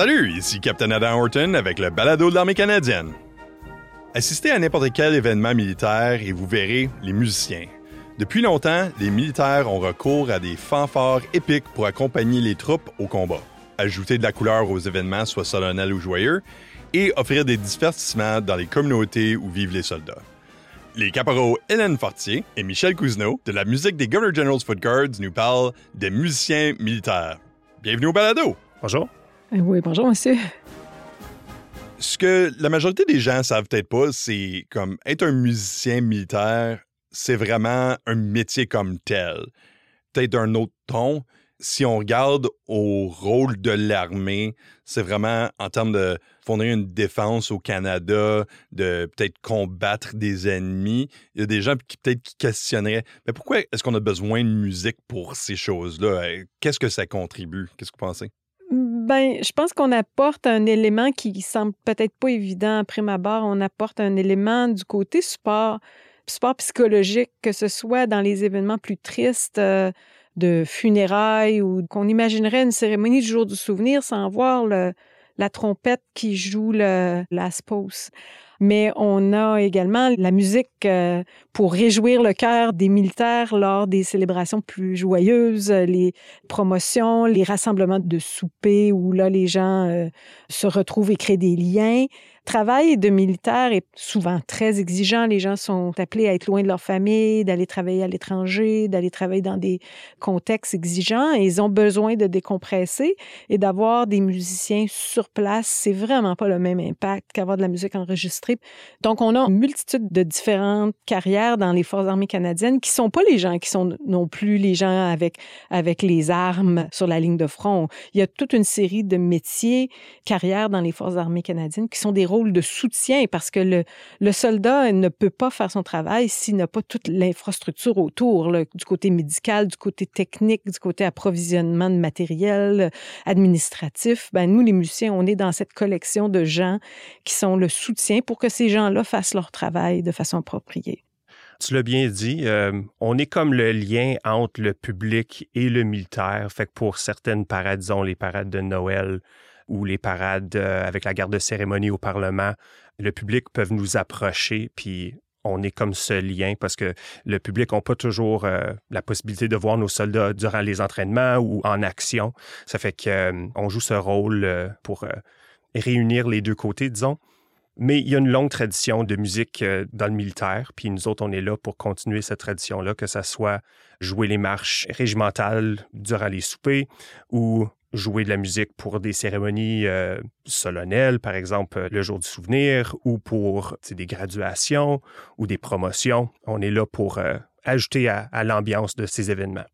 Salut, ici Captain Adam Horton avec le balado de l'armée canadienne. Assistez à n'importe quel événement militaire et vous verrez les musiciens. Depuis longtemps, les militaires ont recours à des fanfares épiques pour accompagner les troupes au combat, ajouter de la couleur aux événements, soit solennels ou joyeux, et offrir des divertissements dans les communautés où vivent les soldats. Les caporaux Hélène Fortier et Michel Cousineau de la musique des Governor General's Foot Guards nous parlent des musiciens militaires. Bienvenue au balado! Bonjour. Eh oui, bonjour, monsieur. Ce que la majorité des gens savent peut-être pas, c'est comme être un musicien militaire, c'est vraiment un métier comme tel. Peut-être un autre ton. Si on regarde au rôle de l'armée, c'est vraiment en termes de fournir une défense au Canada, de peut-être combattre des ennemis. Il y a des gens qui peut-être qui questionneraient, mais pourquoi est-ce qu'on a besoin de musique pour ces choses-là? Qu'est-ce que ça contribue? Qu'est-ce que vous pensez? Ben, je pense qu'on apporte un élément qui semble peut-être pas évident à prime abord. On apporte un élément du côté support, support psychologique, que ce soit dans les événements plus tristes euh, de funérailles ou qu'on imaginerait une cérémonie du jour du souvenir sans voir le, la trompette qui joue la spouse mais on a également la musique euh, pour réjouir le cœur des militaires lors des célébrations plus joyeuses, les promotions, les rassemblements de souper où là les gens euh, se retrouvent et créent des liens travail de militaire est souvent très exigeant. Les gens sont appelés à être loin de leur famille, d'aller travailler à l'étranger, d'aller travailler dans des contextes exigeants et ils ont besoin de décompresser et d'avoir des musiciens sur place. C'est vraiment pas le même impact qu'avoir de la musique enregistrée. Donc, on a une multitude de différentes carrières dans les Forces armées canadiennes qui sont pas les gens qui sont non plus les gens avec, avec les armes sur la ligne de front. Il y a toute une série de métiers, carrières dans les Forces armées canadiennes qui sont des rôle de soutien parce que le, soldat ne peut pas faire son travail s'il n'a pas toute l'infrastructure autour, du côté médical, du côté technique, du côté approvisionnement de matériel administratif. Ben, nous, les musiciens, on est dans cette collection de gens qui sont le soutien pour que ces gens-là fassent leur travail de façon appropriée. Tu l'as bien dit, euh, on est comme le lien entre le public et le militaire. Fait que pour certaines parades, disons les parades de Noël, ou les parades euh, avec la garde de cérémonie au Parlement, le public peut nous approcher, puis on est comme ce lien parce que le public n'a pas toujours euh, la possibilité de voir nos soldats durant les entraînements ou en action. Ça fait qu'on euh, joue ce rôle pour réunir les deux côtés, disons. Mais il y a une longue tradition de musique dans le militaire, puis nous autres, on est là pour continuer cette tradition-là, que ce soit jouer les marches régimentales durant les soupers ou jouer de la musique pour des cérémonies euh, solennelles, par exemple euh, le jour du souvenir, ou pour des graduations ou des promotions. On est là pour euh, ajouter à, à l'ambiance de ces événements.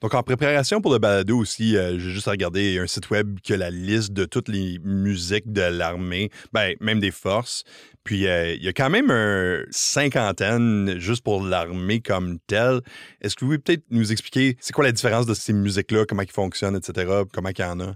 Donc, en préparation pour le balado aussi, j'ai juste regardé un site web qui a la liste de toutes les musiques de l'armée, ben, même des forces. Puis euh, il y a quand même une cinquantaine juste pour l'armée comme telle. Est-ce que vous pouvez peut-être nous expliquer c'est quoi la différence de ces musiques-là, comment ils fonctionnent, etc., comment il y en a?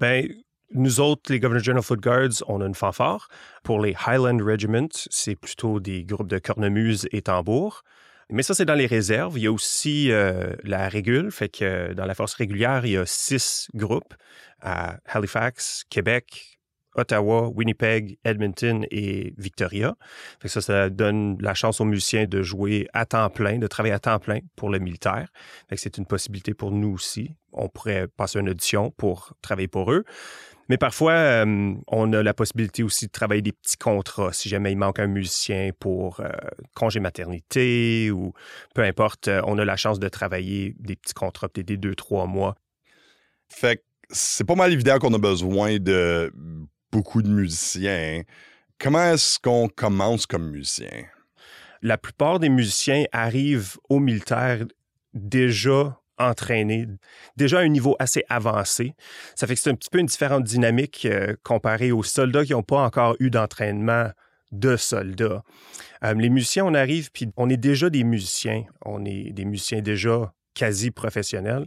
Ben, nous autres, les Governor General Foot Guards, on a une fanfare. Pour les Highland Regiment, c'est plutôt des groupes de cornemuse et tambours. Mais ça, c'est dans les réserves. Il y a aussi euh, la régule, fait que dans la force régulière, il y a six groupes à Halifax, Québec, Ottawa, Winnipeg, Edmonton et Victoria. ça, ça donne la chance aux musiciens de jouer à temps plein, de travailler à temps plein pour le militaire. c'est une possibilité pour nous aussi. On pourrait passer une audition pour travailler pour eux. Mais parfois, euh, on a la possibilité aussi de travailler des petits contrats si jamais il manque un musicien pour euh, congé maternité ou peu importe. Euh, on a la chance de travailler des petits contrats, peut-être des deux, trois mois. Fait que c'est pas mal évident qu'on a besoin de beaucoup de musiciens. Comment est-ce qu'on commence comme musicien? La plupart des musiciens arrivent au militaire déjà entraînés, déjà à un niveau assez avancé. Ça fait que c'est un petit peu une différente dynamique euh, comparée aux soldats qui n'ont pas encore eu d'entraînement de soldats. Euh, les musiciens, on arrive, puis on est déjà des musiciens. On est des musiciens déjà quasi professionnels,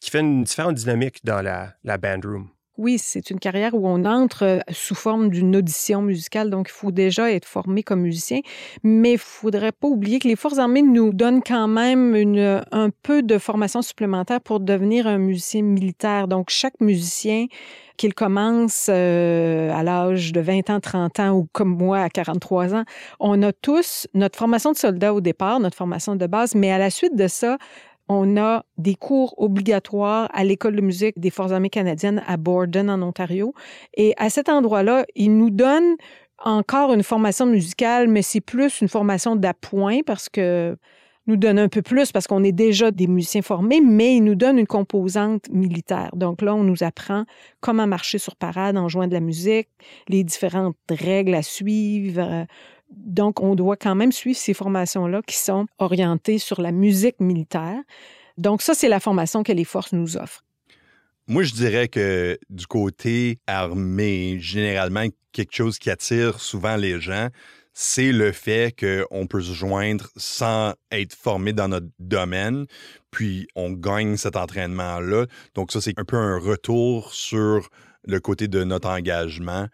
qui fait une différente dynamique dans la, la band room. Oui, c'est une carrière où on entre euh, sous forme d'une audition musicale, donc il faut déjà être formé comme musicien. Mais il faudrait pas oublier que les Forces armées nous donnent quand même un peu de formation supplémentaire pour devenir un musicien militaire. Donc, chaque musicien qu'il commence euh, à l'âge de 20 ans, 30 ans ou comme moi à 43 ans, on a tous notre formation de soldat au départ, notre formation de base, mais à la suite de ça, on a des cours obligatoires à l'école de musique des Forces armées canadiennes à Borden, en Ontario. Et à cet endroit-là, ils nous donnent encore une formation musicale, mais c'est plus une formation d'appoint parce que nous donne un peu plus parce qu'on est déjà des musiciens formés, mais il nous donne une composante militaire. Donc là, on nous apprend comment marcher sur parade en jouant de la musique, les différentes règles à suivre, donc, on doit quand même suivre ces formations-là qui sont orientées sur la musique militaire. Donc, ça, c'est la formation que les forces nous offrent. Moi, je dirais que du côté armé, généralement, quelque chose qui attire souvent les gens, c'est le fait qu'on peut se joindre sans être formé dans notre domaine, puis on gagne cet entraînement-là. Donc ça, c'est un peu un retour sur le côté de notre engagement.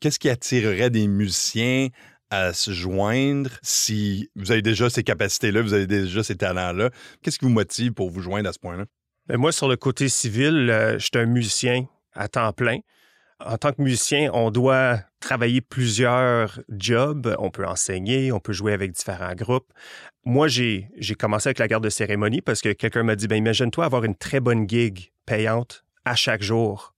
Qu'est-ce qui attirerait des musiciens à se joindre si vous avez déjà ces capacités-là, vous avez déjà ces talents-là? Qu'est-ce qui vous motive pour vous joindre à ce point-là? Ben, moi, sur le côté civil, euh, je suis un musicien à temps plein. En tant que musicien, on doit travailler plusieurs jobs. On peut enseigner, on peut jouer avec différents groupes. Moi, j'ai commencé avec la garde de cérémonie parce que quelqu'un m'a dit ben, imagine-toi avoir une très bonne gig payante à chaque jour.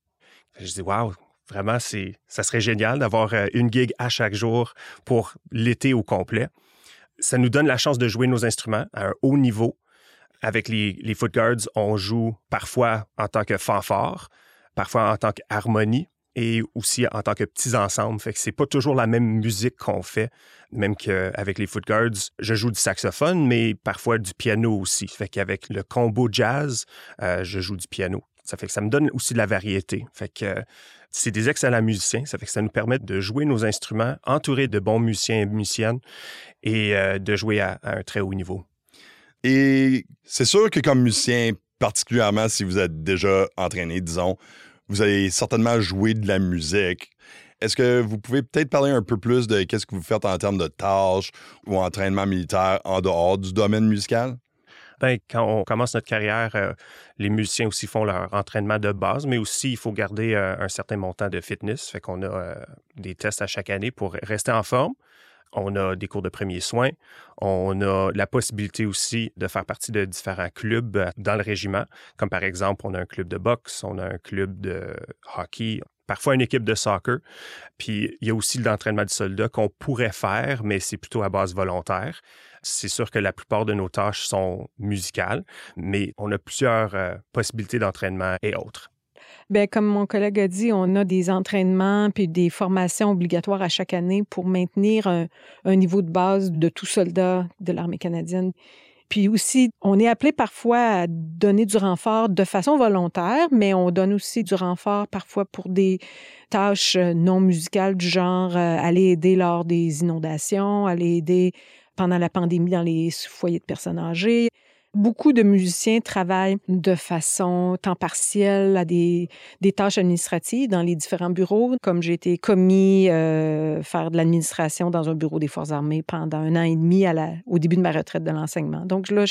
Je dis waouh, Vraiment, c'est, ça serait génial d'avoir euh, une gig à chaque jour pour l'été au complet. Ça nous donne la chance de jouer nos instruments à un haut niveau. Avec les, les Foot Guards, on joue parfois en tant que fanfare, parfois en tant qu'harmonie et aussi en tant que petits ensembles. Fait que c'est pas toujours la même musique qu'on fait. Même qu'avec les Foot Guards, je joue du saxophone, mais parfois du piano aussi. Fait qu'avec le combo jazz, euh, je joue du piano. Ça fait que ça me donne aussi de la variété. Fait que c'est des excellents musiciens. Ça fait que ça nous permet de jouer nos instruments entourés de bons musiciens et musiciennes et euh, de jouer à, un très haut niveau. Et c'est sûr que comme musicien, particulièrement si vous êtes déjà entraîné, disons, vous avez certainement joué de la musique. Est-ce que vous pouvez peut-être parler un peu plus de qu'est-ce que vous faites en termes de tâches ou entraînement militaire en dehors du domaine musical? Quand on commence notre carrière, euh, les musiciens aussi font leur entraînement de base, mais aussi il faut garder euh, un certain montant de fitness. Fait qu'on a euh, des tests à chaque année pour rester en forme. On a des cours de premiers soins. On a la possibilité aussi de faire partie de différents clubs dans le régiment, comme par exemple, on a un club de boxe, on a un club de hockey, parfois une équipe de soccer. Puis il y a aussi l'entraînement du soldat qu'on pourrait faire, mais c'est plutôt à base volontaire. C'est sûr que la plupart de nos tâches sont musicales, mais on a plusieurs euh, possibilités d'entraînement et autres. Bien, comme mon collègue a dit, on a des entraînements puis des formations obligatoires à chaque année pour maintenir un, un niveau de base de tout soldat de l'armée canadienne. Puis aussi, on est appelé parfois à donner du renfort de façon volontaire, mais on donne aussi du renfort parfois pour des tâches euh, non musicales du genre euh, aller aider lors des inondations, aller aider pendant la pandémie dans les foyers de personnes âgées. Beaucoup de musiciens travaillent de façon temps partiel à des, des tâches administratives dans les différents bureaux. Comme j'ai été commis euh, faire de l'administration dans un bureau des Forces armées pendant un an et demi à la, au début de ma retraite de l'enseignement. Donc là,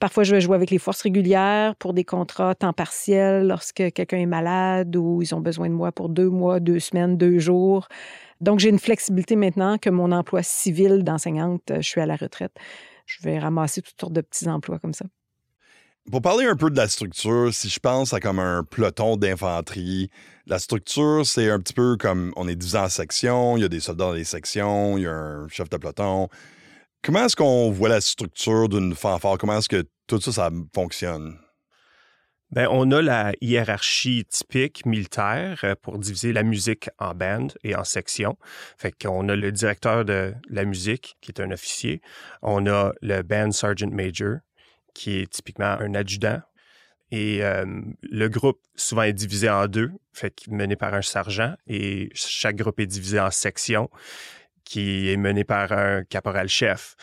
parfois, je vais jouer avec les forces régulières pour des contrats temps partiel lorsque quelqu'un est malade ou ils ont besoin de moi pour deux mois, deux semaines, deux jours. Donc, j'ai une flexibilité maintenant que mon emploi civil d'enseignante, je suis à la retraite je vais ramasser toutes sortes de petits emplois comme ça. Pour parler un peu de la structure, si je pense à comme un peloton d'infanterie, la structure, c'est un petit peu comme on est divisé en sections, il y a des soldats dans les sections, il y a un chef de peloton. Comment est-ce qu'on voit la structure d'une fanfare? Comment est-ce que tout ça, ça fonctionne? Bien, on a la hiérarchie typique militaire euh, pour diviser la musique en bandes et en sections. Fait qu'on a le directeur de la musique, qui est un officier. On a le band sergeant major, qui est typiquement un adjudant. Et euh, le groupe souvent est divisé en deux, fait mené par un sergent, et chaque groupe est divisé en sections, qui est mené par un caporal-chef.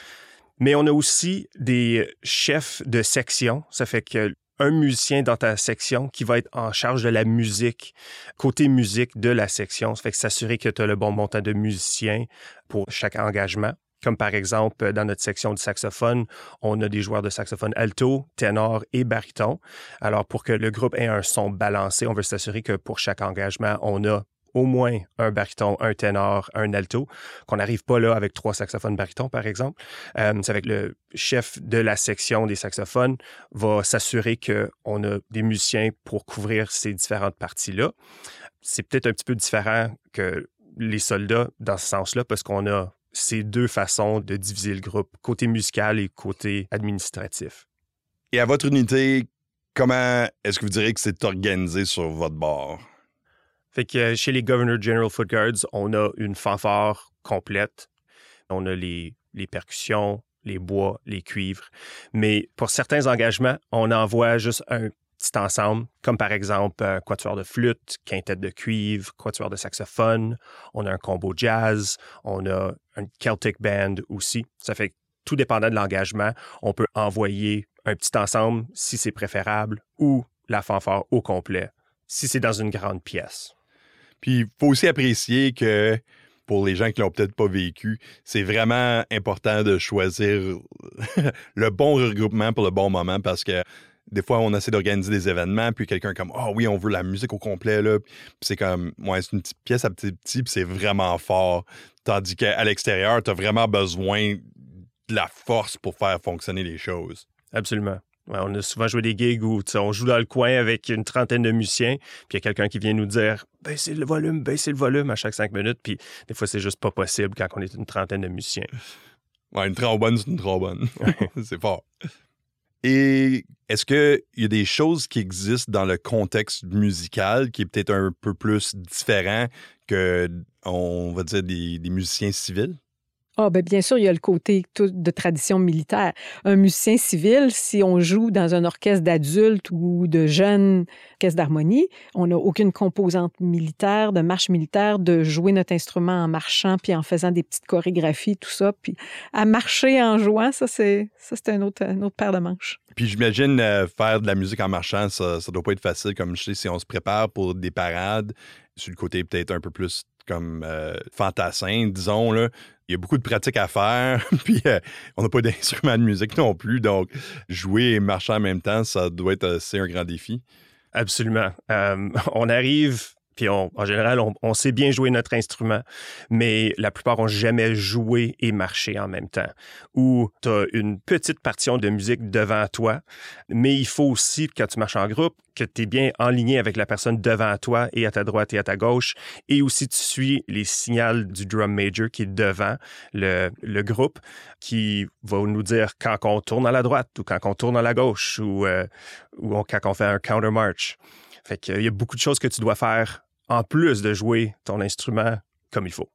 Mais on a aussi des chefs de section. Ça fait que un musicien dans ta section qui va être en charge de la musique, côté musique de la section. Ça fait que s'assurer que tu as le bon montant de musiciens pour chaque engagement. Comme par exemple, dans notre section de saxophone, on a des joueurs de saxophone alto, ténor et baryton. Alors, pour que le groupe ait un son balancé, on veut s'assurer que pour chaque engagement, on a au moins un baryton, un ténor, un alto, qu'on n'arrive pas là avec trois saxophones barytons, par exemple. Euh, c'est avec le chef de la section des saxophones va s'assurer qu'on a des musiciens pour couvrir ces différentes parties-là. C'est peut-être un petit peu différent que les soldats dans ce sens-là, parce qu'on a ces deux façons de diviser le groupe, côté musical et côté administratif. Et à votre unité, comment est-ce que vous diriez que c'est organisé sur votre bord? Fait que euh, chez les Governor General Foot Guards, on a une fanfare complète. On a les, les percussions, les bois, les cuivres. Mais pour certains engagements, on envoie juste un petit ensemble, comme par exemple un quatuor de flûte, quintette de cuivre, quatuor de saxophone. On a un combo jazz. On a un Celtic band aussi. Ça fait que tout dépendant de l'engagement, on peut envoyer un petit ensemble si c'est préférable ou la fanfare au complet si c'est dans une grande pièce. Puis il faut aussi apprécier que pour les gens qui l'ont peut-être pas vécu, c'est vraiment important de choisir le bon regroupement pour le bon moment parce que des fois, on essaie d'organiser des événements, puis quelqu'un comme oh, oui, on veut la musique au complet. Puis c'est comme, ouais, c'est une petite pièce à petit petit, puis c'est vraiment fort. Tandis qu'à l'extérieur, tu as vraiment besoin de la force pour faire fonctionner les choses. Absolument on a souvent joué des gigs où on joue dans le coin avec une trentaine de musiciens, puis il y a quelqu'un qui vient nous dire baissez le volume, baissez le volume à chaque cinq minutes, puis des fois c'est juste pas possible quand on est une trentaine de musiciens. Ouais, une trombone, c'est une trombone. c'est fort. Et est-ce qu'il y a des choses qui existent dans le contexte musical qui est peut-être un peu plus différent que, on va dire, des musiciens civils? Ah, ben bien sûr, il y a le côté de tradition militaire. Un musicien civil, si on joue dans un orchestre d'adultes ou de jeunes d'harmonie, on n'a aucune composante militaire, de marche militaire, de jouer notre instrument en marchant puis en faisant des petites chorégraphies, tout ça. Puis à marcher en jouant, ça, c'est, ça, c'est un autre, une autre paire de manches. Puis j'imagine euh, faire de la musique en marchant, ça, ça doit pas être facile. Comme je sais, si on se prépare pour des parades, sur le côté peut-être un peu plus comme euh, fantassin, disons, là, il y a beaucoup de pratiques à faire, puis euh, on n'a pas d'instrument de musique non plus, donc jouer et marcher en même temps, ça doit être assez un grand défi. Absolument. Euh, on arrive puis en général, on, sait bien jouer notre instrument, mais la plupart ont jamais joué et marché en même temps. Ou tu as une petite partition de musique devant toi, mais il faut aussi, quand tu marches en groupe, que tu es bien en ligne avec la personne devant toi et à ta droite et à ta gauche, et aussi tu suis les signaux du drum major qui est devant le, groupe, qui va nous dire quand on tourne à la droite ou quand on tourne à la gauche ou, euh, ou quand on fait un counter march. Fait qu'il y a beaucoup de choses que tu dois faire en plus de jouer ton instrument comme il faut.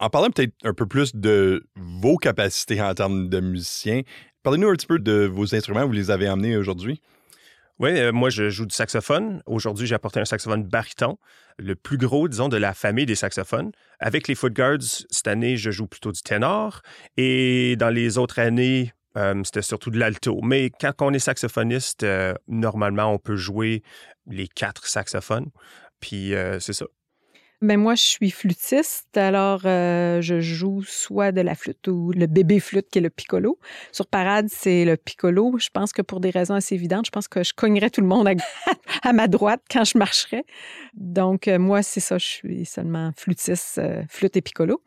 En parlant peut-être un peu plus de vos capacités en termes de musicien, parlez-nous un petit peu de vos instruments, vous les avez amenés aujourd'hui. Oui, euh, moi je joue du saxophone. Aujourd'hui, j'ai apporté un saxophone baryton, le plus gros, disons, de la famille des saxophones. Avec les Footguards, cette année, je joue plutôt du ténor. Et dans les autres années, euh, c'était surtout de l'alto. Mais quand on est saxophoniste, euh, normalement, on peut jouer les quatre saxophones. Puis euh, c'est ça. Ben moi, je suis flûtiste, alors euh, je joue soit de la flûte ou le bébé flûte qui est le piccolo. Sur parade, c'est le piccolo. Je pense que pour des raisons assez évidentes, je pense que je cognerais tout le monde à, ma droite quand je marcherais. Donc, euh, moi, c'est ça, je suis seulement flûtiste, flûte et piccolo.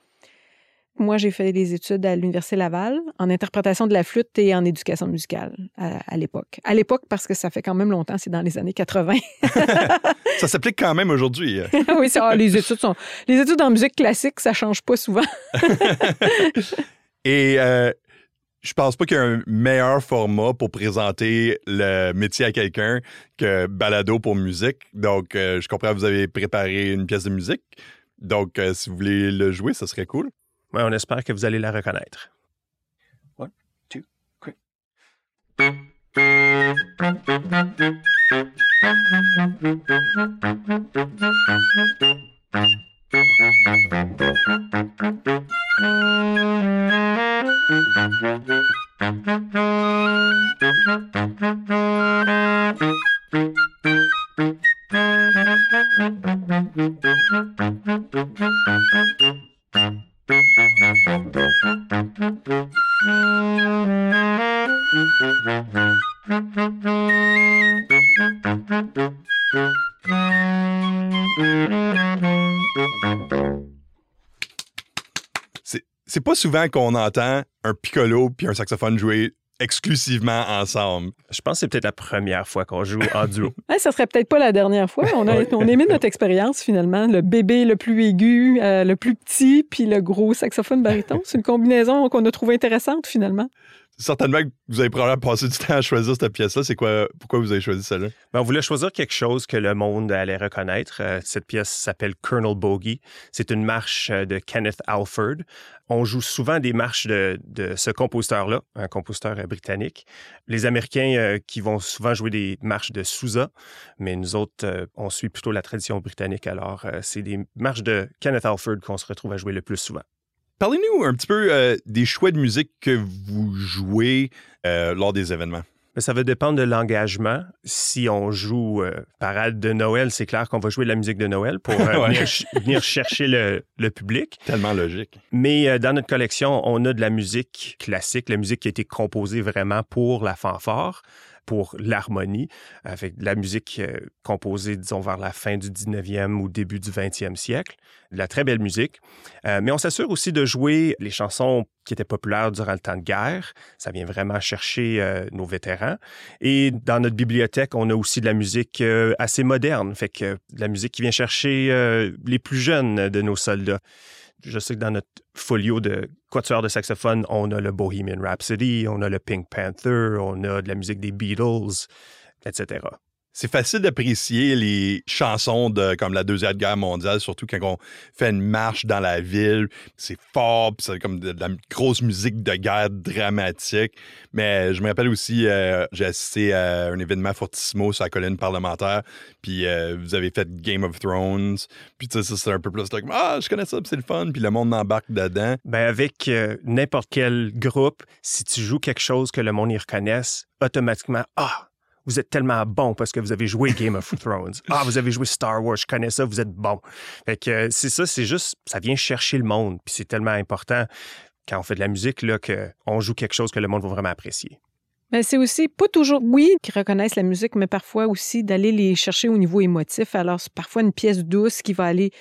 Moi, j'ai fait des études à l'Université Laval en interprétation de la flûte et en éducation musicale à, l'époque. À l'époque, parce que ça fait quand même longtemps, c'est dans les années 80. ça s'applique quand même aujourd'hui. oui, ça, les études sont. Les études en musique classique, ça change pas souvent. et euh, je pense pas qu'il y a un meilleur format pour présenter le métier à quelqu'un que balado pour musique. Donc, euh, je comprends que vous avez préparé une pièce de musique. Donc, euh, si vous voulez le jouer, ça serait cool. On espère que vous allez la reconnaître. C'est pas souvent qu'on entend un piccolo puis un saxophone jouer exclusivement ensemble. Je pense que c'est peut-être la première fois qu'on joue en duo. Ça ça serait peut-être pas la dernière fois. On a, on aimé notre expérience finalement. Le bébé le plus aigu, euh, le plus petit, puis le gros saxophone baryton. C'est une combinaison qu'on a trouvée intéressante finalement certainement que vous avez probablement passé du temps à choisir cette pièce-là. C'est quoi, pourquoi vous avez choisi celle-là? Ben, on voulait choisir quelque chose que le monde allait reconnaître. Euh, cette pièce s'appelle Colonel Bogey. C'est une marche euh, de Kenneth Alford. On joue souvent des marches de, ce compositeur-là, un compositeur euh, britannique. Les Américains qui vont souvent jouer des marches de Sousa, mais nous autres, on suit plutôt la tradition britannique. Alors, c'est des marches de Kenneth Alford qu'on se retrouve à jouer le plus souvent. Parlez-nous un petit peu euh, des choix de musique que vous jouez euh, lors des événements. Ça va dépendre de l'engagement. Si on joue euh, parade de Noël, c'est clair qu'on va jouer de la musique de Noël pour venir, chercher le, le, public. Tellement logique. Mais dans notre collection, on a de la musique classique, la musique qui a été composée vraiment pour la fanfare pour l'harmonie, avec de la musique euh, composée, disons, vers la fin du 19e ou début du 20e siècle. De la très belle musique. Euh, mais on s'assure aussi de jouer les chansons qui étaient populaires durant le temps de guerre. Ça vient vraiment chercher euh, nos vétérans. Et dans notre bibliothèque, on a aussi de la musique assez moderne, fait que de la musique qui vient chercher les plus jeunes de nos soldats. Je sais que dans notre folio de quatuor de saxophone, on a le Bohemian Rhapsody, on a le Pink Panther, on a de la musique des Beatles, etc c'est facile d'apprécier les chansons de comme la Deuxième Guerre mondiale, surtout quand on fait une marche dans la ville. C'est fort, c'est comme de, la grosse musique de guerre dramatique. Mais je me rappelle aussi, euh, j'ai assisté à un événement fortissimo sur la colline parlementaire, puis euh, vous avez fait Game of Thrones, puis sais, c'est un peu plus comme ah, je connais ça, c'est le fun, puis le monde embarque dedans. Ben avec euh, n'importe quel groupe, si tu joues quelque chose que le monde y reconnaisse, automatiquement ah vous êtes tellement bon parce que vous avez joué Game of Thrones. Ah, vous avez joué Star Wars, je connais ça, vous êtes bon. Fait que euh, c'est ça, c'est juste, ça vient chercher le monde. Puis c'est tellement important quand on fait de la musique là qu'on joue quelque chose que le monde va vraiment apprécier. Mais c'est aussi pas toujours, oui, qui reconnaissent la musique, mais parfois aussi d'aller les chercher au niveau émotif. Alors, c'est parfois une pièce douce qui va aller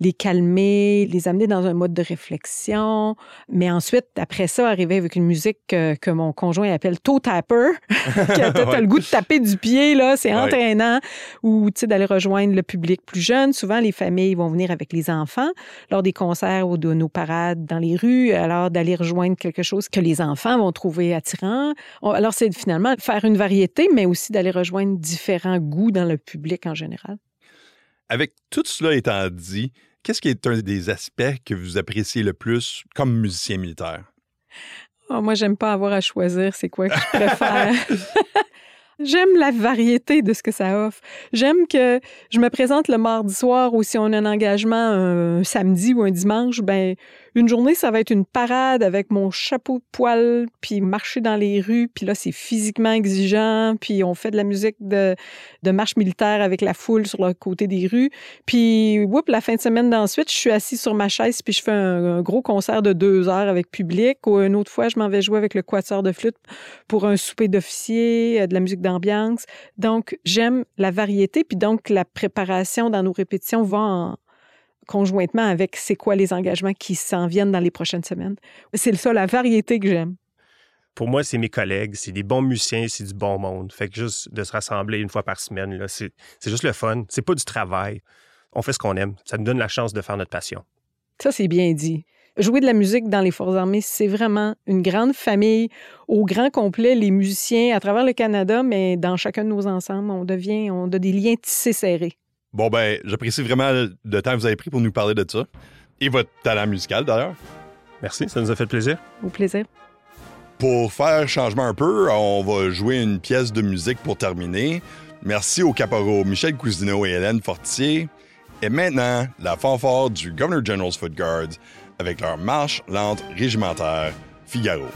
les calmer, les amener dans un mode de réflexion. Mais ensuite, après ça, arriver avec une musique que, mon conjoint appelle toe tapper, qui a le goût de taper du pied, là, c'est entraînant. Ou, tu sais, d'aller rejoindre le public plus jeune. Souvent, les familles vont venir avec les enfants lors des concerts ou de nos parades dans les rues. Alors, d'aller rejoindre quelque chose que les enfants vont trouver attirant. Alors, c'est finalement faire une variété, mais aussi d'aller rejoindre différents goûts dans le public en général. Avec tout cela étant dit, Qu'est-ce qui est un des aspects que vous appréciez le plus comme musicien militaire? Oh, moi, j'aime pas avoir à choisir c'est quoi que je préfère. J'aime la variété de ce que ça offre. J'aime que je me présente le mardi soir ou si on a un engagement un samedi ou un dimanche, ben une journée, ça va être une parade avec mon chapeau poil, puis marcher dans les rues, puis là, c'est physiquement exigeant, puis on fait de la musique de, de marche militaire avec la foule sur le côté des rues. Puis, whoop, la fin de semaine d'ensuite, je suis assis sur ma chaise, puis je fais un, gros concert de deux heures avec public. Ou une autre fois, je m'en vais jouer avec le quatuor de flûte pour un souper d'officier, euh, de la musique d'ambiance. Donc, j'aime la variété, puis donc la préparation dans nos répétitions va en, conjointement avec c'est quoi les engagements qui s'en viennent dans les prochaines semaines. C'est ça, la variété que j'aime. Pour moi, c'est mes collègues, c'est des bons musiciens, c'est du bon monde. Fait que juste de se rassembler une fois par semaine, c'est, juste le fun. C'est pas du travail. On fait ce qu'on aime. Ça nous donne la chance de faire notre passion. Ça, c'est bien dit. Jouer de la musique dans les forces armées, c'est vraiment une grande famille au grand complet, les musiciens à travers le Canada, mais dans chacun de nos ensembles, on devient, on a des liens tissés serrés. Bon, ben, j'apprécie vraiment le temps que vous avez pris pour nous parler de ça. Et votre talent musical, d'ailleurs. Merci, ça nous a fait plaisir. Au plaisir. Pour faire changement un peu, on va jouer une pièce de musique pour terminer. Merci aux caporaux Michel Cousineau et Hélène Fortier. Et maintenant, la fanfare du Governor General's Foot Guards avec leur marche lente régimentaire Figaro.